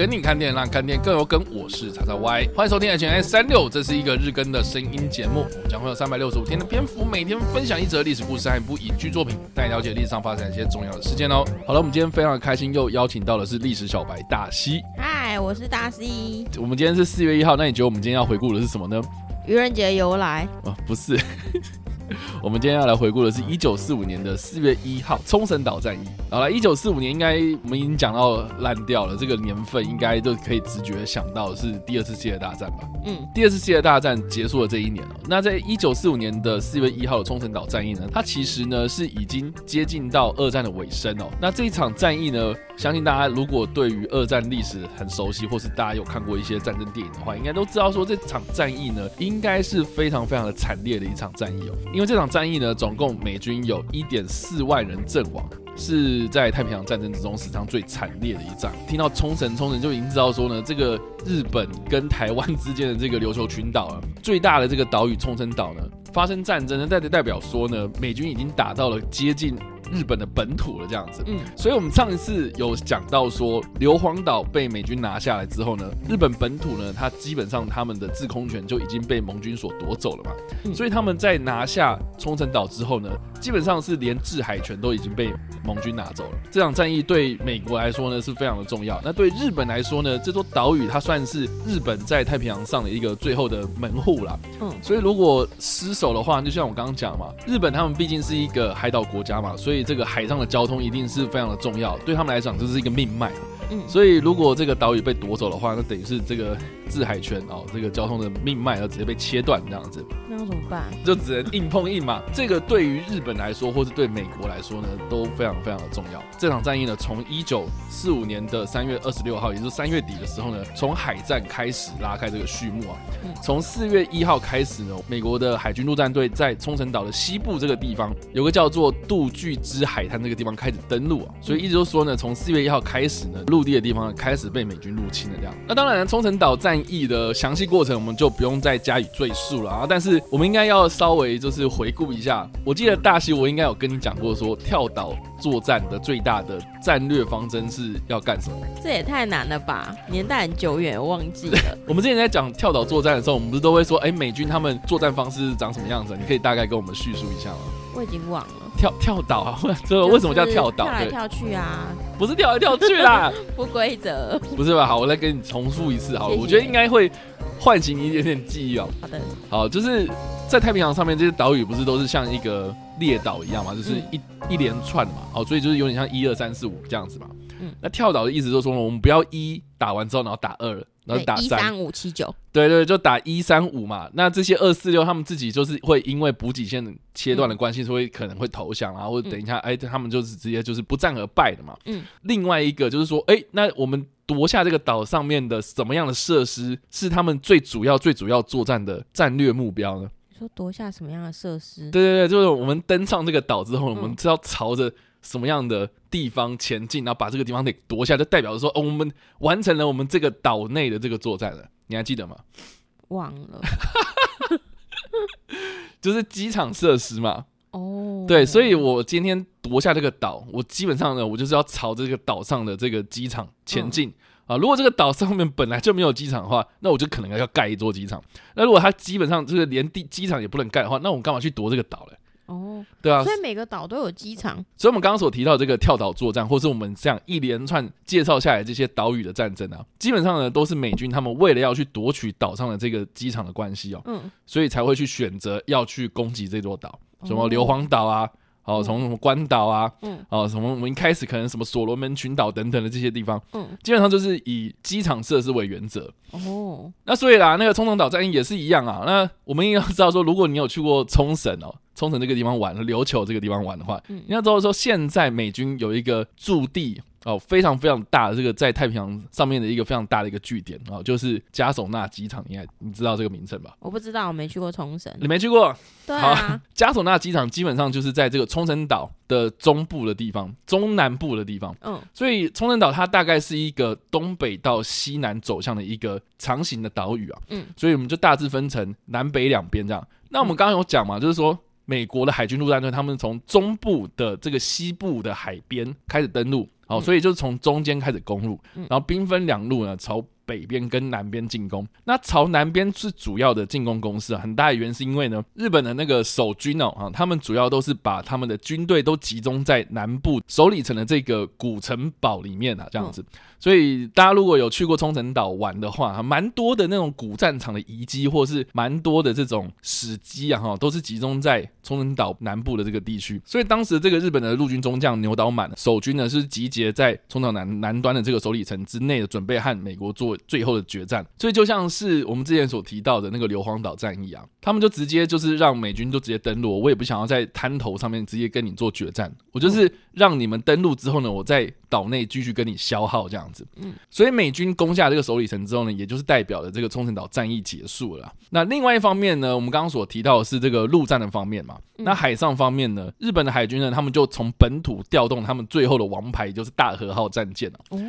跟你看电影，让看店更有梗。我是叉叉 Y，欢迎收听 HNS 三六，这是一个日更的声音节目，我们将会有三百六十五天的篇幅，每天分享一则历史故事和一部影剧作品，带你了解历史上发生一些重要的事件哦。好了，我们今天非常的开心，又邀请到的是历史小白大西。嗨，我是大西。我们今天是四月一号，那你觉得我们今天要回顾的是什么呢？愚人节由来？哦，不是。我们今天要来回顾的是一九四五年的四月一号冲绳岛战役。好了，一九四五年应该我们已经讲到烂掉了，这个年份应该就可以直觉想到是第二次世界大战吧？嗯，第二次世界大战结束了这一年了。那在一九四五年的四月一号的冲绳岛战役呢，它其实呢是已经接近到二战的尾声哦。那这一场战役呢，相信大家如果对于二战历史很熟悉，或是大家有看过一些战争电影的话，应该都知道说这场战役呢，应该是非常非常的惨烈的一场战役哦。因为这场战役呢，总共美军有一点四万人阵亡，是在太平洋战争之中史上最惨烈的一仗。听到冲绳，冲绳就已经知道说呢，这个日本跟台湾之间的这个琉球群岛啊，最大的这个岛屿冲绳岛呢，发生战争呢，代代表说呢，美军已经打到了接近。日本的本土了这样子，嗯，所以我们上一次有讲到说，硫磺岛被美军拿下来之后呢，日本本土呢，它基本上他们的制空权就已经被盟军所夺走了嘛，嗯，所以他们在拿下冲绳岛之后呢，基本上是连制海权都已经被盟军拿走了。这场战役对美国来说呢是非常的重要，那对日本来说呢，这座岛屿它算是日本在太平洋上的一个最后的门户啦。嗯，所以如果失守的话，就像我刚刚讲嘛，日本他们毕竟是一个海岛国家嘛，所以。这个海上的交通一定是非常的重要，对他们来讲这是一个命脉。嗯，所以如果这个岛屿被夺走的话，那等于是这个制海权哦，这个交通的命脉要直接被切断这样子。那要怎么办？就只能硬碰硬嘛。这个对于日本来说，或是对美国来说呢，都非常非常的重要。这场战役呢，从一九四五年的三月二十六号，也就是三月底的时候呢，从海战开始拉开这个序幕啊。从四月一号开始呢，美国的海军陆战队在冲绳岛的西部这个地方，有个叫做杜据之海滩这个地方开始登陆啊。所以一直都说呢，从四月一号开始呢，陆地的地方开始被美军入侵了。这样，那当然，冲绳岛战役的详细过程我们就不用再加以赘述了啊。但是我们应该要稍微就是回顾一下。我记得大西，我应该有跟你讲过，说跳岛作战的最大的战略方针是要干什么？这也太难了吧，年代很久远，我忘记了。我们之前在讲跳岛作战的时候，我们不是都会说，哎，美军他们作战方式长什么样子？你可以大概跟我们叙述一下吗？我已经忘了。跳跳岛啊，这为什么叫跳岛？跳来跳去啊，不是跳来跳去啦，不规则，不是吧？好，我来给你重复一次，好了，我觉得应该会唤醒你一点点记忆哦。好的，好，就是在太平洋上面这些岛屿不是都是像一个列岛一样嘛，就是一一连串嘛，好，所以就是有点像一二三四五这样子嘛。嗯，那跳岛的意思就是说，我们不要一打完之后，然后打二。然后打三三五七九，对对，就打一三五嘛。那这些二四六他们自己就是会因为补给线切断的关系，所以可能会投降啊，或者等一下，哎，他们就是直接就是不战而败的嘛。嗯。另外一个就是说，哎，那我们夺下这个岛上面的什么样的设施是他们最主要、最主要作战的战略目标呢？说夺下什么样的设施？对对对，就是我们登上这个岛之后，我们是要朝着。什么样的地方前进，然后把这个地方给夺下，就代表着说，哦，我们完成了我们这个岛内的这个作战了。你还记得吗？忘了，就是机场设施嘛。哦，对，所以我今天夺下这个岛，我基本上呢，我就是要朝这个岛上的这个机场前进、嗯、啊。如果这个岛上面本来就没有机场的话，那我就可能要盖一座机场。那如果它基本上就是连地机场也不能盖的话，那我干嘛去夺这个岛嘞？哦，对啊，所以每个岛都有机场。所以，我们刚刚所提到这个跳岛作战，或是我们这样一连串介绍下来这些岛屿的战争啊，基本上呢都是美军他们为了要去夺取岛上的这个机场的关系哦，嗯，所以才会去选择要去攻击这座岛，什么硫磺岛啊，哦，从什么关岛啊，嗯，哦，什么我们一开始可能什么所罗门群岛等等的这些地方，嗯，基本上就是以机场设施为原则。哦，那所以啦，那个冲绳岛战役也是一样啊。那我们也要知道说，如果你有去过冲绳哦。冲绳这个地方玩，琉球这个地方玩的话，嗯、你要知道说，现在美军有一个驻地哦，非常非常大的这个在太平洋上面的一个非常大的一个据点哦，就是加索纳机场，应该你知道这个名称吧？我不知道，我没去过冲绳。你没去过？对啊。加索纳机场基本上就是在这个冲绳岛的中部的地方，中南部的地方。嗯。所以冲绳岛它大概是一个东北到西南走向的一个长形的岛屿啊。嗯。所以我们就大致分成南北两边这样。那我们刚刚有讲嘛，就是说。美国的海军陆战队，他们从中部的这个西部的海边开始登陆，好，嗯。所以就是从中间开始攻入，嗯。然后兵分两路呢，朝北边跟南边进攻。那朝南边是主要的进攻攻势啊，很大的原因是因为呢，日本的那个守军哦啊，他们主要都是把他们的军队都集中在南部首里城的这个古城堡里面啊，这样子。所以大家如果有去过冲绳岛玩的话，蛮多的那种古战场的遗迹，或是蛮多的这种史迹啊，哈，都是集中在冲绳岛南部的这个地区。所以当时这个日本的陆军中将牛岛满守军呢，是集结在冲绳岛南南端的这个首里城之内的，准备和美国做最后的决战。所以就像是我们之前所提到的那个硫磺岛战役啊，他们就直接就是让美军就直接登陆，我也不想要在滩头上面直接跟你做决战，我就是让你们登陆之后呢，我在岛内继续跟你消耗这样子。嗯，所以美军攻下这个首里城之后呢，也就是代表了这个冲绳岛战役结束了。那另外一方面呢，我们刚刚所提到的是这个陆战的方面嘛。那海上方面呢，日本的海军呢，他们就从本土调动他们最后的王牌，就是大和号战舰哦，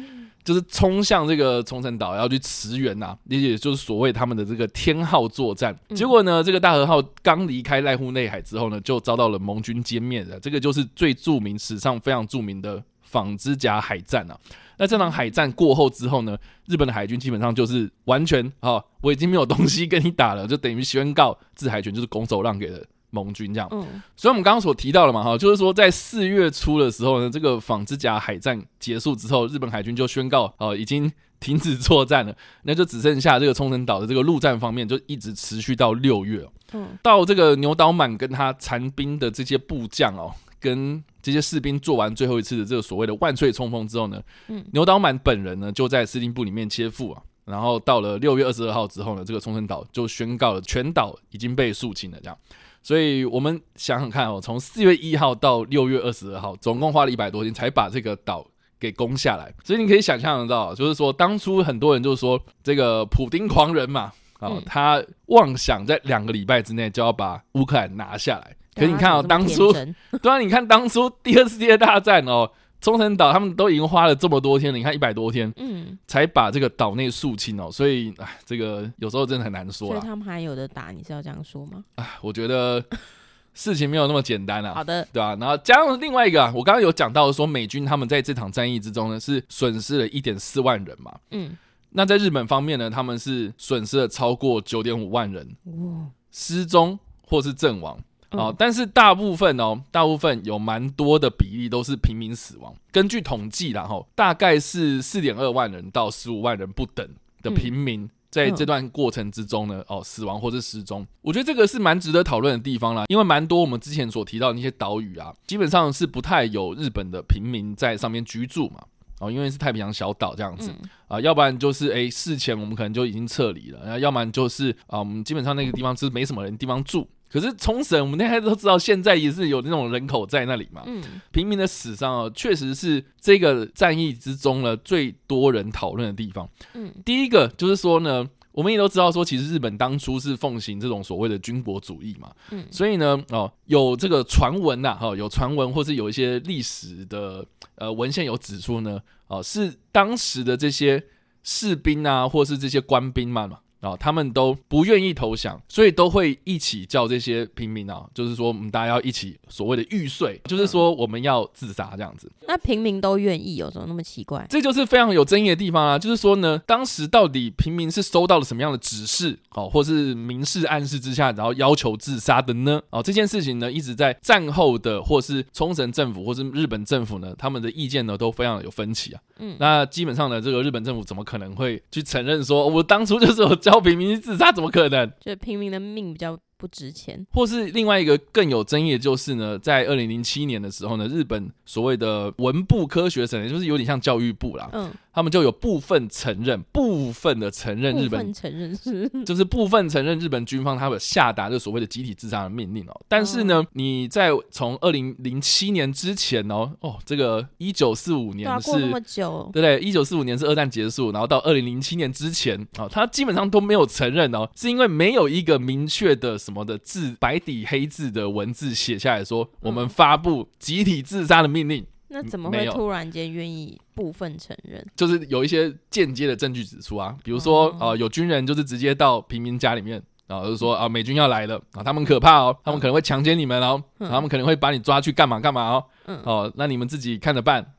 就是冲向这个冲绳岛要去驰援呐，也就是所谓他们的这个天号作战。结果呢，这个大和号刚离开濑户内海之后呢，就遭到了盟军歼灭的。这个就是最著名、史上非常著名的纺织甲海战啊。那这场海战过后之后呢，日本的海军基本上就是完全啊、哦，我已经没有东西跟你打了，就等于宣告制海权就是拱手让给了盟军这样。嗯，所以我们刚刚所提到的嘛，哈，就是说在四月初的时候呢，这个纺织甲海战结束之后，日本海军就宣告哦，已经停止作战了，那就只剩下这个冲绳岛的这个陆战方面，就一直持续到六月。嗯，到这个牛岛满跟他残兵的这些部将哦，跟这些士兵做完最后一次的这个所谓的万岁冲锋之后呢，嗯，牛岛满本人呢就在司令部里面切腹啊，然后到了六月二十二号之后呢，这个冲绳岛就宣告了全岛已经被肃清了，这样。所以我们想想看哦，从四月一号到六月二十二号，总共花了一百多天才把这个岛给攻下来。所以你可以想象得到，就是说当初很多人就是说这个普丁狂人嘛，啊，他妄想在两个礼拜之内就要把乌克兰拿下来。可是你看哦，当初 对啊，你看当初第二次世界大战哦。冲绳岛他们都已经花了这么多天了，你看一百多天，嗯，才把这个岛内肃清哦，所以哎，这个有时候真的很难说。所以他们还有的打，你是要这样说吗？哎，我觉得 事情没有那么简单啊。好的，对吧、啊？然后加上另外一个啊，我刚刚有讲到说，美军他们在这场战役之中呢，是损失了一点四万人嘛。嗯，那在日本方面呢，他们是损失了超过九点五万人，哇，失踪或是阵亡。哦，但是大部分哦，大部分有蛮多的比例都是平民死亡。根据统计啦，哈，大概是四点二万人到十五万人不等的平民，在这段过程之中呢，哦，死亡或是失踪。我觉得这个是蛮值得讨论的地方啦，因为蛮多我们之前所提到的那些岛屿啊，基本上是不太有日本的平民在上面居住嘛。哦，因为是太平洋小岛这样子啊，要不然就是哎，事前我们可能就已经撤离了，然后要不然就是啊，我们基本上那个地方是没什么人地方住。可是冲绳，我们大家都知道，现在也是有那种人口在那里嘛。嗯，平民的死伤哦，确实是这个战役之中呢最多人讨论的地方。嗯，第一个就是说呢，我们也都知道说，其实日本当初是奉行这种所谓的军国主义嘛。嗯，所以呢，哦，有这个传闻呐，哈，有传闻或是有一些历史的呃文献有指出呢，哦，是当时的这些士兵啊，或是这些官兵嘛嘛。啊、哦，他们都不愿意投降，所以都会一起叫这些平民啊，就是说，我们大家要一起所谓的玉碎，就是说我们要自杀这样子。那平民都愿意，有什么那么奇怪？这就是非常有争议的地方啊！就是说呢，当时到底平民是收到了什么样的指示，哦，或是明示暗示之下，然后要求自杀的呢？哦，这件事情呢，一直在战后的或是冲绳政府或是日本政府呢，他们的意见呢都非常有分歧啊。嗯，那基本上呢，这个日本政府怎么可能会去承认说，我当初就是有教平民去自杀？怎么可能？就平民的命比较不值钱，或是另外一个更有争议的就是呢，在二零零七年的时候呢，日本所谓的文部科学省，也就是有点像教育部啦，嗯，他们就有部分承认，部分的承认日本承认是，就是部分承认日本军方他们下达这所谓的集体自杀的命令哦。但是呢，你在从二零零七年之前哦，哦，这个一九四五年是，过那么久，对不对？一九四五年是二战结束，然后到二零零七年之前啊，他基本上都没有承认哦，是因为没有一个明确的什么的字，白底黑字的文字写下来说，我们发布集体自杀的命令。那怎么会突然间愿意部分承认？就是有一些间接的证据指出啊，比如说啊、呃，有军人就是直接到平民家里面，然后就说啊，美军要来了啊，他们可怕哦，他们可能会强奸你们哦，他们可能会把你抓去干嘛干嘛哦，哦，那你们自己看着办。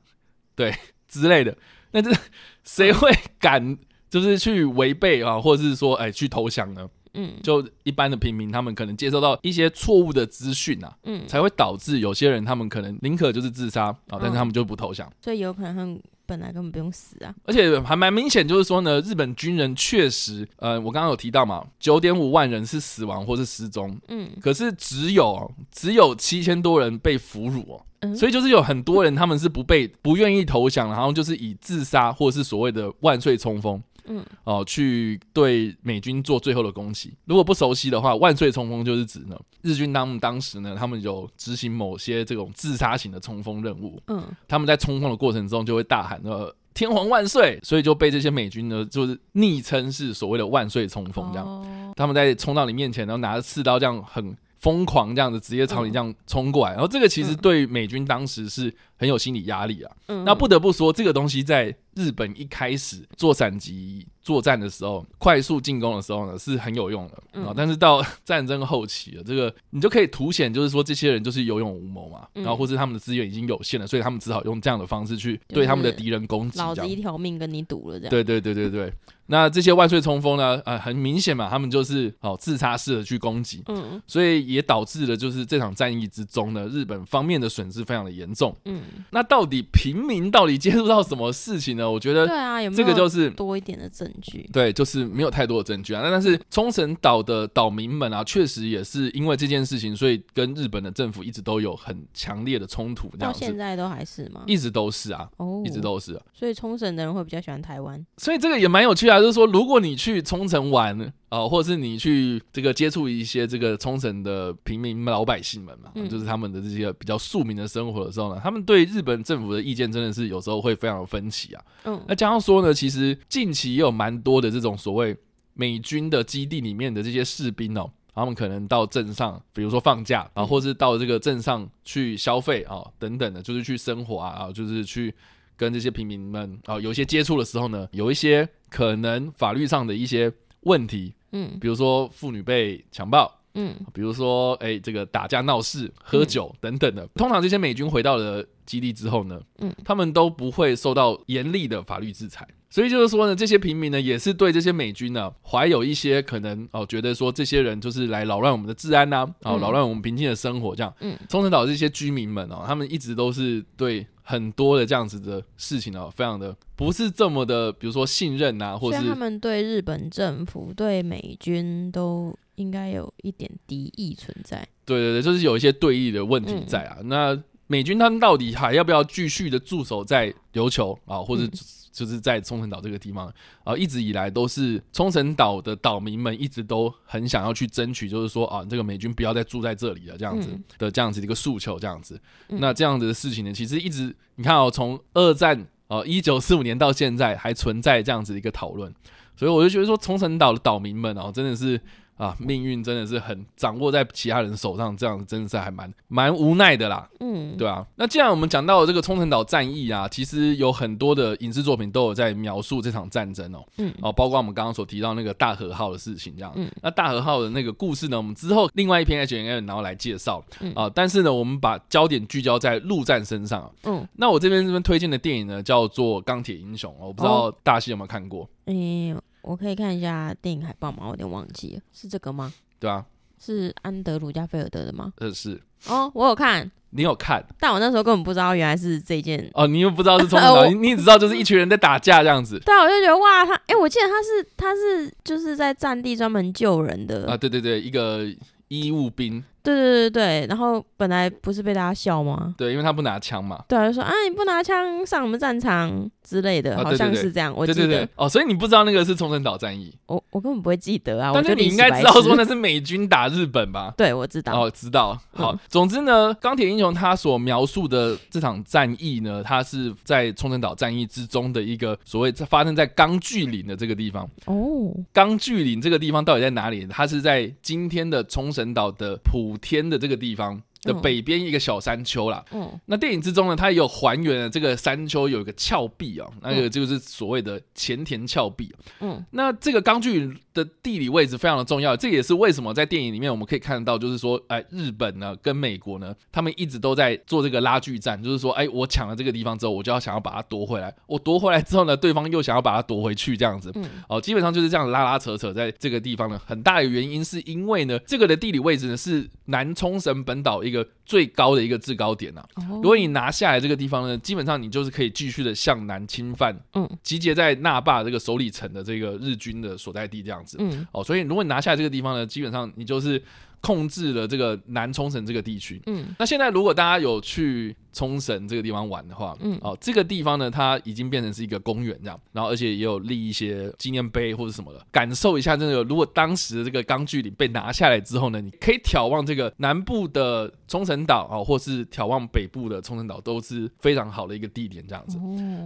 对，之类的。那这谁会敢就是去违背啊，或者是说哎去投降呢？嗯，就一般的平民，他们可能接受到一些错误的资讯啊，嗯，才会导致有些人他们可能宁可就是自杀啊，但是他们就不投降。所以有可能他们本来根本不用死啊。而且还蛮明显，就是说呢，日本军人确实，呃，我刚刚有提到嘛，九点五万人是死亡或是失踪，嗯，可是只有只有七千多人被俘虏哦。所以就是有很多人他们是不被不愿意投降，然后就是以自杀或者是所谓的万岁冲锋，嗯，哦，去对美军做最后的攻击。如果不熟悉的话，万岁冲锋就是指呢，日军当当时呢，他们有执行某些这种自杀型的冲锋任务，嗯，他们在冲锋的过程中就会大喊呃“天皇万岁”，所以就被这些美军呢就是昵称是所谓的万岁冲锋这样。他们在冲到你面前，然后拿着刺刀这样很。疯狂这样子直接朝你这样冲过来，然后这个其实对美军当时是很有心理压力啊。那不得不说，这个东西在日本一开始做闪击作战的时候，快速进攻的时候呢，是很有用的啊。但是到 战争后期了，这个你就可以凸显，就是说这些人就是有勇无谋嘛，然后或是他们的资源已经有限了，所以他们只好用这样的方式去对他们的敌人攻击。老子一条命跟你赌了，这样。对对对对对。那这些万岁冲锋呢？呃，很明显嘛，他们就是哦自杀式的去攻击，嗯，所以也导致了就是这场战役之中呢，日本方面的损失非常的严重，嗯。那到底平民到底接触到什么事情呢？我觉得对啊，有这个就是多一点的证据？对，就是没有太多的证据啊。那但是冲绳岛的岛民们啊，确实也是因为这件事情，所以跟日本的政府一直都有很强烈的冲突。到现在都还是吗？一直都是啊，哦，一直都是啊。所以冲绳的人会比较喜欢台湾，所以这个也蛮有趣啊。就是说，如果你去冲绳玩啊、呃，或者是你去这个接触一些这个冲绳的平民老百姓们嘛，嗯、就是他们的这些比较庶民的生活的时候呢，他们对日本政府的意见真的是有时候会非常有分歧啊。嗯，那加上说呢，其实近期也有蛮多的这种所谓美军的基地里面的这些士兵哦，他们可能到镇上，比如说放假啊，或是到这个镇上去消费啊，等等的，就是去生活啊，就是去。跟这些平民们啊、哦、有一些接触的时候呢，有一些可能法律上的一些问题，嗯，比如说妇女被强暴，嗯，比如说哎这个打架闹事、喝酒等等的。通常这些美军回到了基地之后呢，嗯，他们都不会受到严厉的法律制裁。所以就是说呢，这些平民呢也是对这些美军呢怀有一些可能哦，觉得说这些人就是来扰乱我们的治安呐、啊，哦扰乱我们平静的生活这样。嗯，冲绳岛这些居民们哦，他们一直都是对。很多的这样子的事情哦，非常的不是这么的，比如说信任啊，或者是他们对日本政府、对美军都应该有一点敌意存在。对对对，就是有一些对立的问题在啊。嗯、那美军他们到底还要不要继续的驻守在琉球啊，或者？就是在冲绳岛这个地方啊，一直以来都是冲绳岛的岛民们一直都很想要去争取，就是说啊，这个美军不要再住在这里了，这样子的这样子的一个诉求，这样子。那这样子的事情呢，其实一直你看哦，从二战哦，一九四五年到现在还存在这样子的一个讨论，所以我就觉得说，冲绳岛的岛民们哦，真的是。啊，命运真的是很掌握在其他人手上，这样子真的是还蛮蛮无奈的啦。嗯，对啊。那既然我们讲到了这个冲绳岛战役啊，其实有很多的影视作品都有在描述这场战争哦。嗯，哦，包括我们刚刚所提到那个大和号的事情，这样。嗯。那大和号的那个故事呢，我们之后另外一篇 H N N 然后来介绍。嗯。啊，但是呢，我们把焦点聚焦在陆战身上。嗯。那我这边这边推荐的电影呢，叫做《钢铁英雄》，我不知道大西有没有看过。嗯。我可以看一下电影海报吗？我有点忘记了，是这个吗？对啊，是安德鲁加菲尔德的吗？呃，是。哦，我有看，你有看，但我那时候根本不知道原来是这件。哦，你又不知道是 冲绳你只知道就是一群人在打架这样子。对啊，我就觉得哇，他，哎，我记得他是他是就是在战地专门救人的啊，对对对，一个医务兵。对对对对，然后本来不是被大家笑吗？对，因为他不拿枪嘛。对啊，就说啊，你不拿枪上我们战场之类的，好像是这样。我记得。对对对。哦，所以你不知道那个是冲绳岛战役？我我根本不会记得啊。但是你应该知道说那是美军打日本吧？对，我知道。哦，知道。好，总之呢，钢铁英雄他所描述的这场战役呢，它是在冲绳岛战役之中的一个所谓发生在钢锯岭的这个地方。哦。钢锯岭这个地方到底在哪里？它是在今天的冲绳岛的普天的这个地方。地方的北边一个小山丘啦，嗯，那电影之中呢，它也有还原了这个山丘有一个峭壁啊，那个就是所谓的前田峭壁，嗯，那这个钢锯的地理位置非常的重要，这也是为什么在电影里面我们可以看得到，就是说，哎，日本呢跟美国呢，他们一直都在做这个拉锯战，就是说，哎，我抢了这个地方之后，我就要想要把它夺回来，我夺回来之后呢，对方又想要把它夺回去，这样子，嗯，哦，基本上就是这样拉拉扯扯，在这个地方呢，很大的原因是因为呢，这个的地理位置呢是南冲绳本岛一个最高的一个制高点呐、啊。如果你拿下来这个地方呢，基本上你就是可以继续的向南侵犯，嗯，集结在那霸这个首里城的这个日军的所在地这样子，嗯，哦，所以如果你拿下这个地方呢，基本上你就是控制了这个南冲绳这个地区，嗯，那现在如果大家有去。冲绳这个地方玩的话，嗯，哦，这个地方呢，它已经变成是一个公园这样，然后而且也有立一些纪念碑或者什么的，感受一下这个。如果当时的这个钢锯岭被拿下来之后呢，你可以眺望这个南部的冲绳岛啊，或是眺望北部的冲绳岛，都是非常好的一个地点这样子。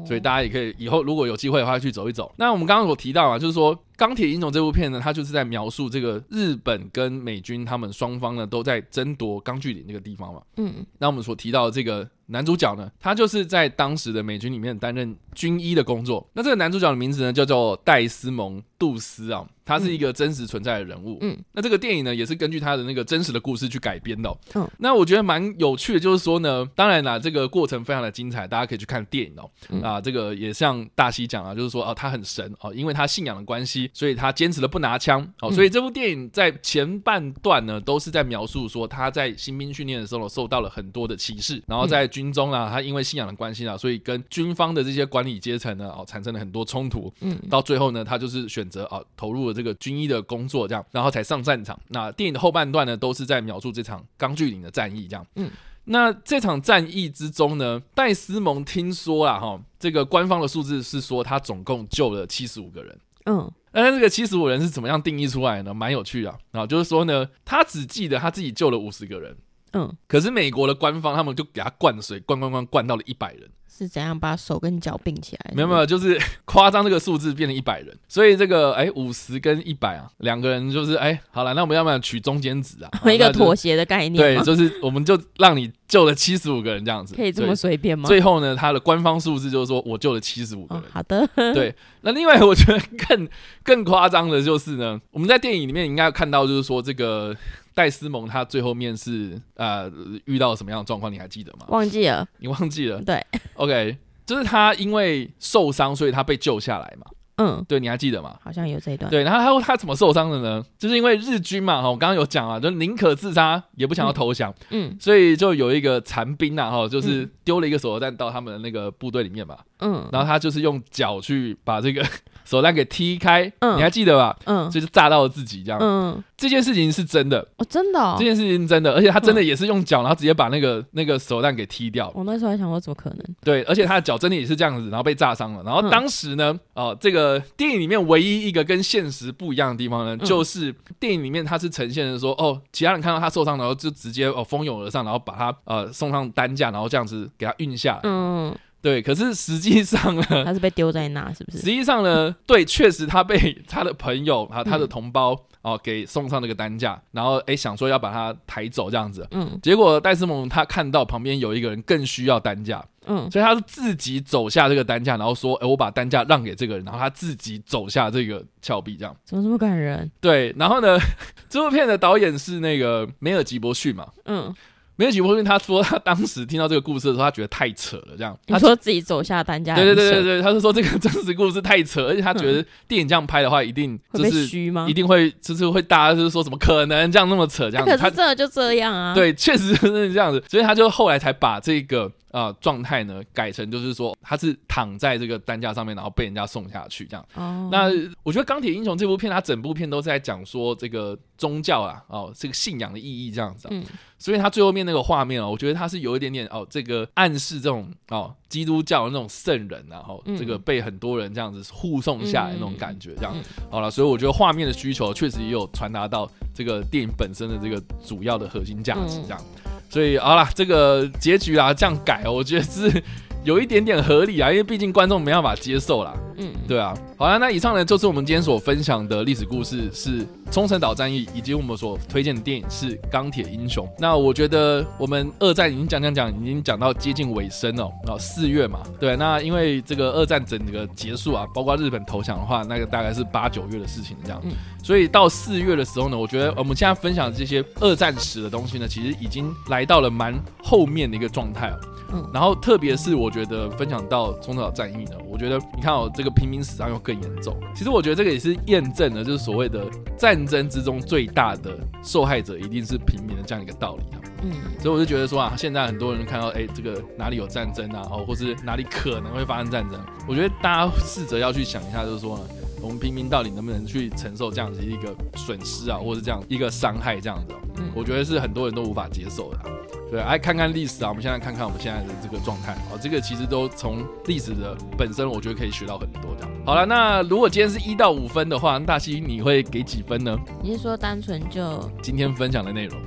所以大家也可以以后如果有机会的话去走一走。那我们刚刚所提到啊，就是说《钢铁英雄》这部片呢，它就是在描述这个日本跟美军他们双方呢都在争夺钢锯岭这个地方嘛。嗯，那我们所提到的这个。男主角呢，他就是在当时的美军里面担任军医的工作。那这个男主角的名字呢，叫做戴斯蒙·杜斯啊。他是一个真实存在的人物。嗯，那这个电影呢，也是根据他的那个真实的故事去改编的。嗯，那我觉得蛮有趣的，就是说呢，当然啦，这个过程非常的精彩，大家可以去看电影哦。啊，这个也像大西讲啊，就是说啊，他很神哦，因为他信仰的关系，所以他坚持了不拿枪。哦，所以这部电影在前半段呢，都是在描述说他在新兵训练的时候受到了很多的歧视，然后在军中啊，他因为信仰的关系啊，所以跟军方的这些管理阶层呢，哦，产生了很多冲突。嗯，到最后呢，他就是选择啊，投入了这个军医的工作，这样，然后才上战场。那电影的后半段呢，都是在描述这场钢锯岭的战役，这样。嗯，那这场战役之中呢，戴斯蒙听说了哈，这个官方的数字是说他总共救了七十五个人。嗯，那这个七十五人是怎么样定义出来的呢？蛮有趣的啊，就是说呢，他只记得他自己救了五十个人。嗯，可是美国的官方他们就给他灌水，灌灌灌灌到了一百人。是怎样把手跟脚并起来？没有没有，就是 夸张这个数字变成一百人，所以这个哎五十跟一百啊，两个人就是哎好了，那我们要不要取中间值啊？一个妥协的概念。对，就是我们就让你救了七十五个人这样子，可以这么随便吗？最后呢，他的官方数字就是说我救了七十五个人。哦。好的，对。那另外我觉得更更夸张的就是呢，我们在电影里面应该有看到，就是说这个。戴斯蒙他最后面是呃遇到什么样的状况？你还记得吗？忘记了，你忘记了？对，OK，就是他因为受伤，所以他被救下来嘛。嗯，对，你还记得吗？好像有这一段。对，然后他他怎么受伤的呢？就是因为日军嘛，哈，我刚刚有讲啊，就宁可自杀也不想要投降。嗯，嗯，所以就有一个残兵啊，哈，就是丢了一个手榴弹到他们的那个部队里面嘛。嗯，然后他就是用脚去把这个。手弹给踢开，嗯，你还记得吧？嗯，就是炸到了自己这样。嗯，这件事情是真的哦，真的，这件事情是真的，而且他真的也是用脚，然后直接把那个那个手弹给踢掉。我那时候还想说，怎么可能？对，而且他的脚真的也是这样子，然后被炸伤了。然后当时呢，哦，这个电影里面唯一一个跟现实不一样的地方呢，就是电影里面他是呈现的说，哦，其他人看到他受伤，然后就直接哦蜂拥而上，然后把他呃送上担架，然后这样子给他运下来。嗯。对，可是实际上呢，他是被丢在那，是不是？实际上呢，对，确实他被他的朋友啊，他的同胞哦给送上那个担架，然后哎想说要把他抬走这样子，嗯，结果戴斯蒙他看到旁边有一个人更需要担架，嗯，所以他是自己走下这个担架，然后说，哎，我把担架让给这个人，然后他自己走下这个峭壁，这样怎么这么感人？对，然后呢，这部片的导演是那个梅尔吉伯逊嘛，嗯。梅尔吉伯逊他说，他当时听到这个故事的时候，他觉得太扯了。这样，他说自己走下担架，对对对对对，他是说这个真实故事太扯，而且他觉得电影这样拍的话，一定就是虚吗？一定会就是会大家就是说什么可能这样那么扯这样子？可是真的就这样啊？对，确实是这样子，所以他就后来才把这个。啊，状态呢改成就是说他是躺在这个担架上面，然后被人家送下去这样。哦，那我觉得《钢铁英雄》这部片，它整部片都是在讲说这个宗教啊，哦，这个信仰的意义这样子。嗯，所以他最后面那个画面哦，我觉得他是有一点点哦，这个暗示这种哦基督教的那种圣人，然后这个被很多人这样子护送下来的那种感觉这样。好了，所以我觉得画面的需求确实也有传达到这个电影本身的这个主要的核心价值这样。所以好了，这个结局啊，这样改，我觉得是有一点点合理啊，因为毕竟观众没办法接受啦。嗯，对啊。好了，那以上呢就是我们今天所分享的历史故事，是冲绳岛战役，以及我们所推荐的电影是《钢铁英雄》。那我觉得我们二战已经讲讲讲，已经讲到接近尾声了。啊，四月嘛，对。那因为这个二战整个结束啊，包括日本投降的话，那个大概是八九月的事情这样。所以到四月的时候呢，我觉得我们现在分享的这些二战史的东西呢，其实已经来到了蛮后面的一个状态了。嗯，然后特别是我觉得分享到冲绳岛战役呢，我觉得你看哦，这个平民死伤又更严重。其实我觉得这个也是验证了，就是所谓的战争之中最大的受害者一定是平民的这样一个道理啊。嗯，所以我就觉得说啊，现在很多人看到哎，这个哪里有战争啊，哦，或是哪里可能会发生战争，我觉得大家试着要去想一下，就是说呢，我们平民到底能不能去承受这样子一个损失啊，或是这样一个伤害这样子，嗯，我觉得是很多人都无法接受的啊。对，哎看看历史啊！我们现在看看我们现在的这个状态啊，这个其实都从历史的本身，我觉得可以学到很多这样。好了，那如果今天是一到五分的话，大西你会给几分呢？你是说单纯就今天分享的内容？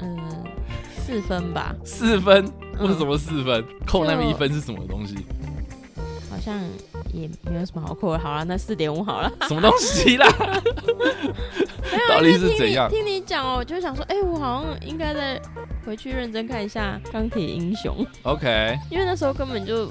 嗯，四分吧。四分？为什么四分？扣那么一分是什么东西？好像也没有什么好扣的。好了，那四点五好了。什么东西啦？到底是怎样？听你讲哦，我就想说，哎、欸，我好像应该再回去认真看一下《钢铁英雄》。OK，因为那时候根本就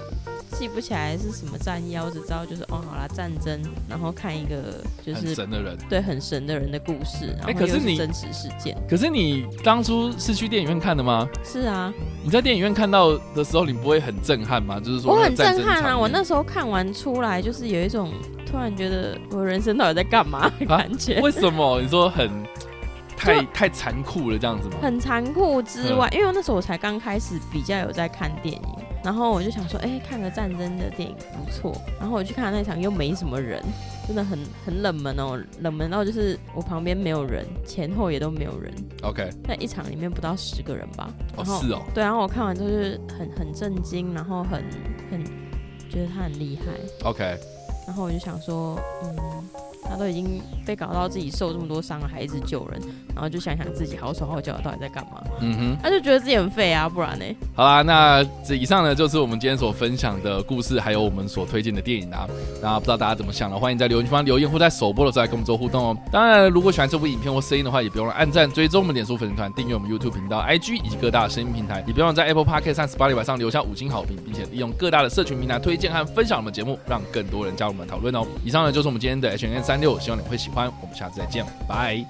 记不起来是什么战役啊，我只知道就是哦，好啦，战争，然后看一个就是神的人，对，很神的人的故事。然后，可是你真实事件，可是你当初是去电影院看的吗？是啊，你在电影院看到的时候，你不会很震撼吗？就是说，我很震撼啊！我那时候看完出来，就是有一种。突然觉得我人生到底在干嘛的？感觉、啊、为什么你说很 太太残酷了这样子吗？很残酷之外，因为那时候我才刚开始比较有在看电影，然后我就想说，哎、欸，看个战争的电影不错。然后我去看那场又没什么人，真的很很冷门哦，冷门到就是我旁边没有人，前后也都没有人。OK，那一场里面不到十个人吧。哦，是哦。对，然后我看完之后就是很很震惊，然后很很觉得他很厉害。OK。然后我就想说，嗯。他都已经被搞到自己受这么多伤了，还一直救人，然后就想想自己好手好脚到底在干嘛？嗯哼，他就觉得自己很废啊，不然呢？好啦，那这以上呢就是我们今天所分享的故事，还有我们所推荐的电影啊。那不知道大家怎么想的？欢迎在留言区方留言，或在首播的时候来跟我们做互动哦。当然，如果喜欢这部影片或声音的话，也不用按赞、追踪我们脸书粉丝团、订阅我们 YouTube 频道、IG 以及各大的声音平台，也不用在 Apple Podcast 和 Spotify 上留下五星好评，并且利用各大的社群平台推荐和分享我们节目，让更多人加入我们讨论哦。以上呢就是我们今天的六希望你会喜欢。我们下次再见，拜。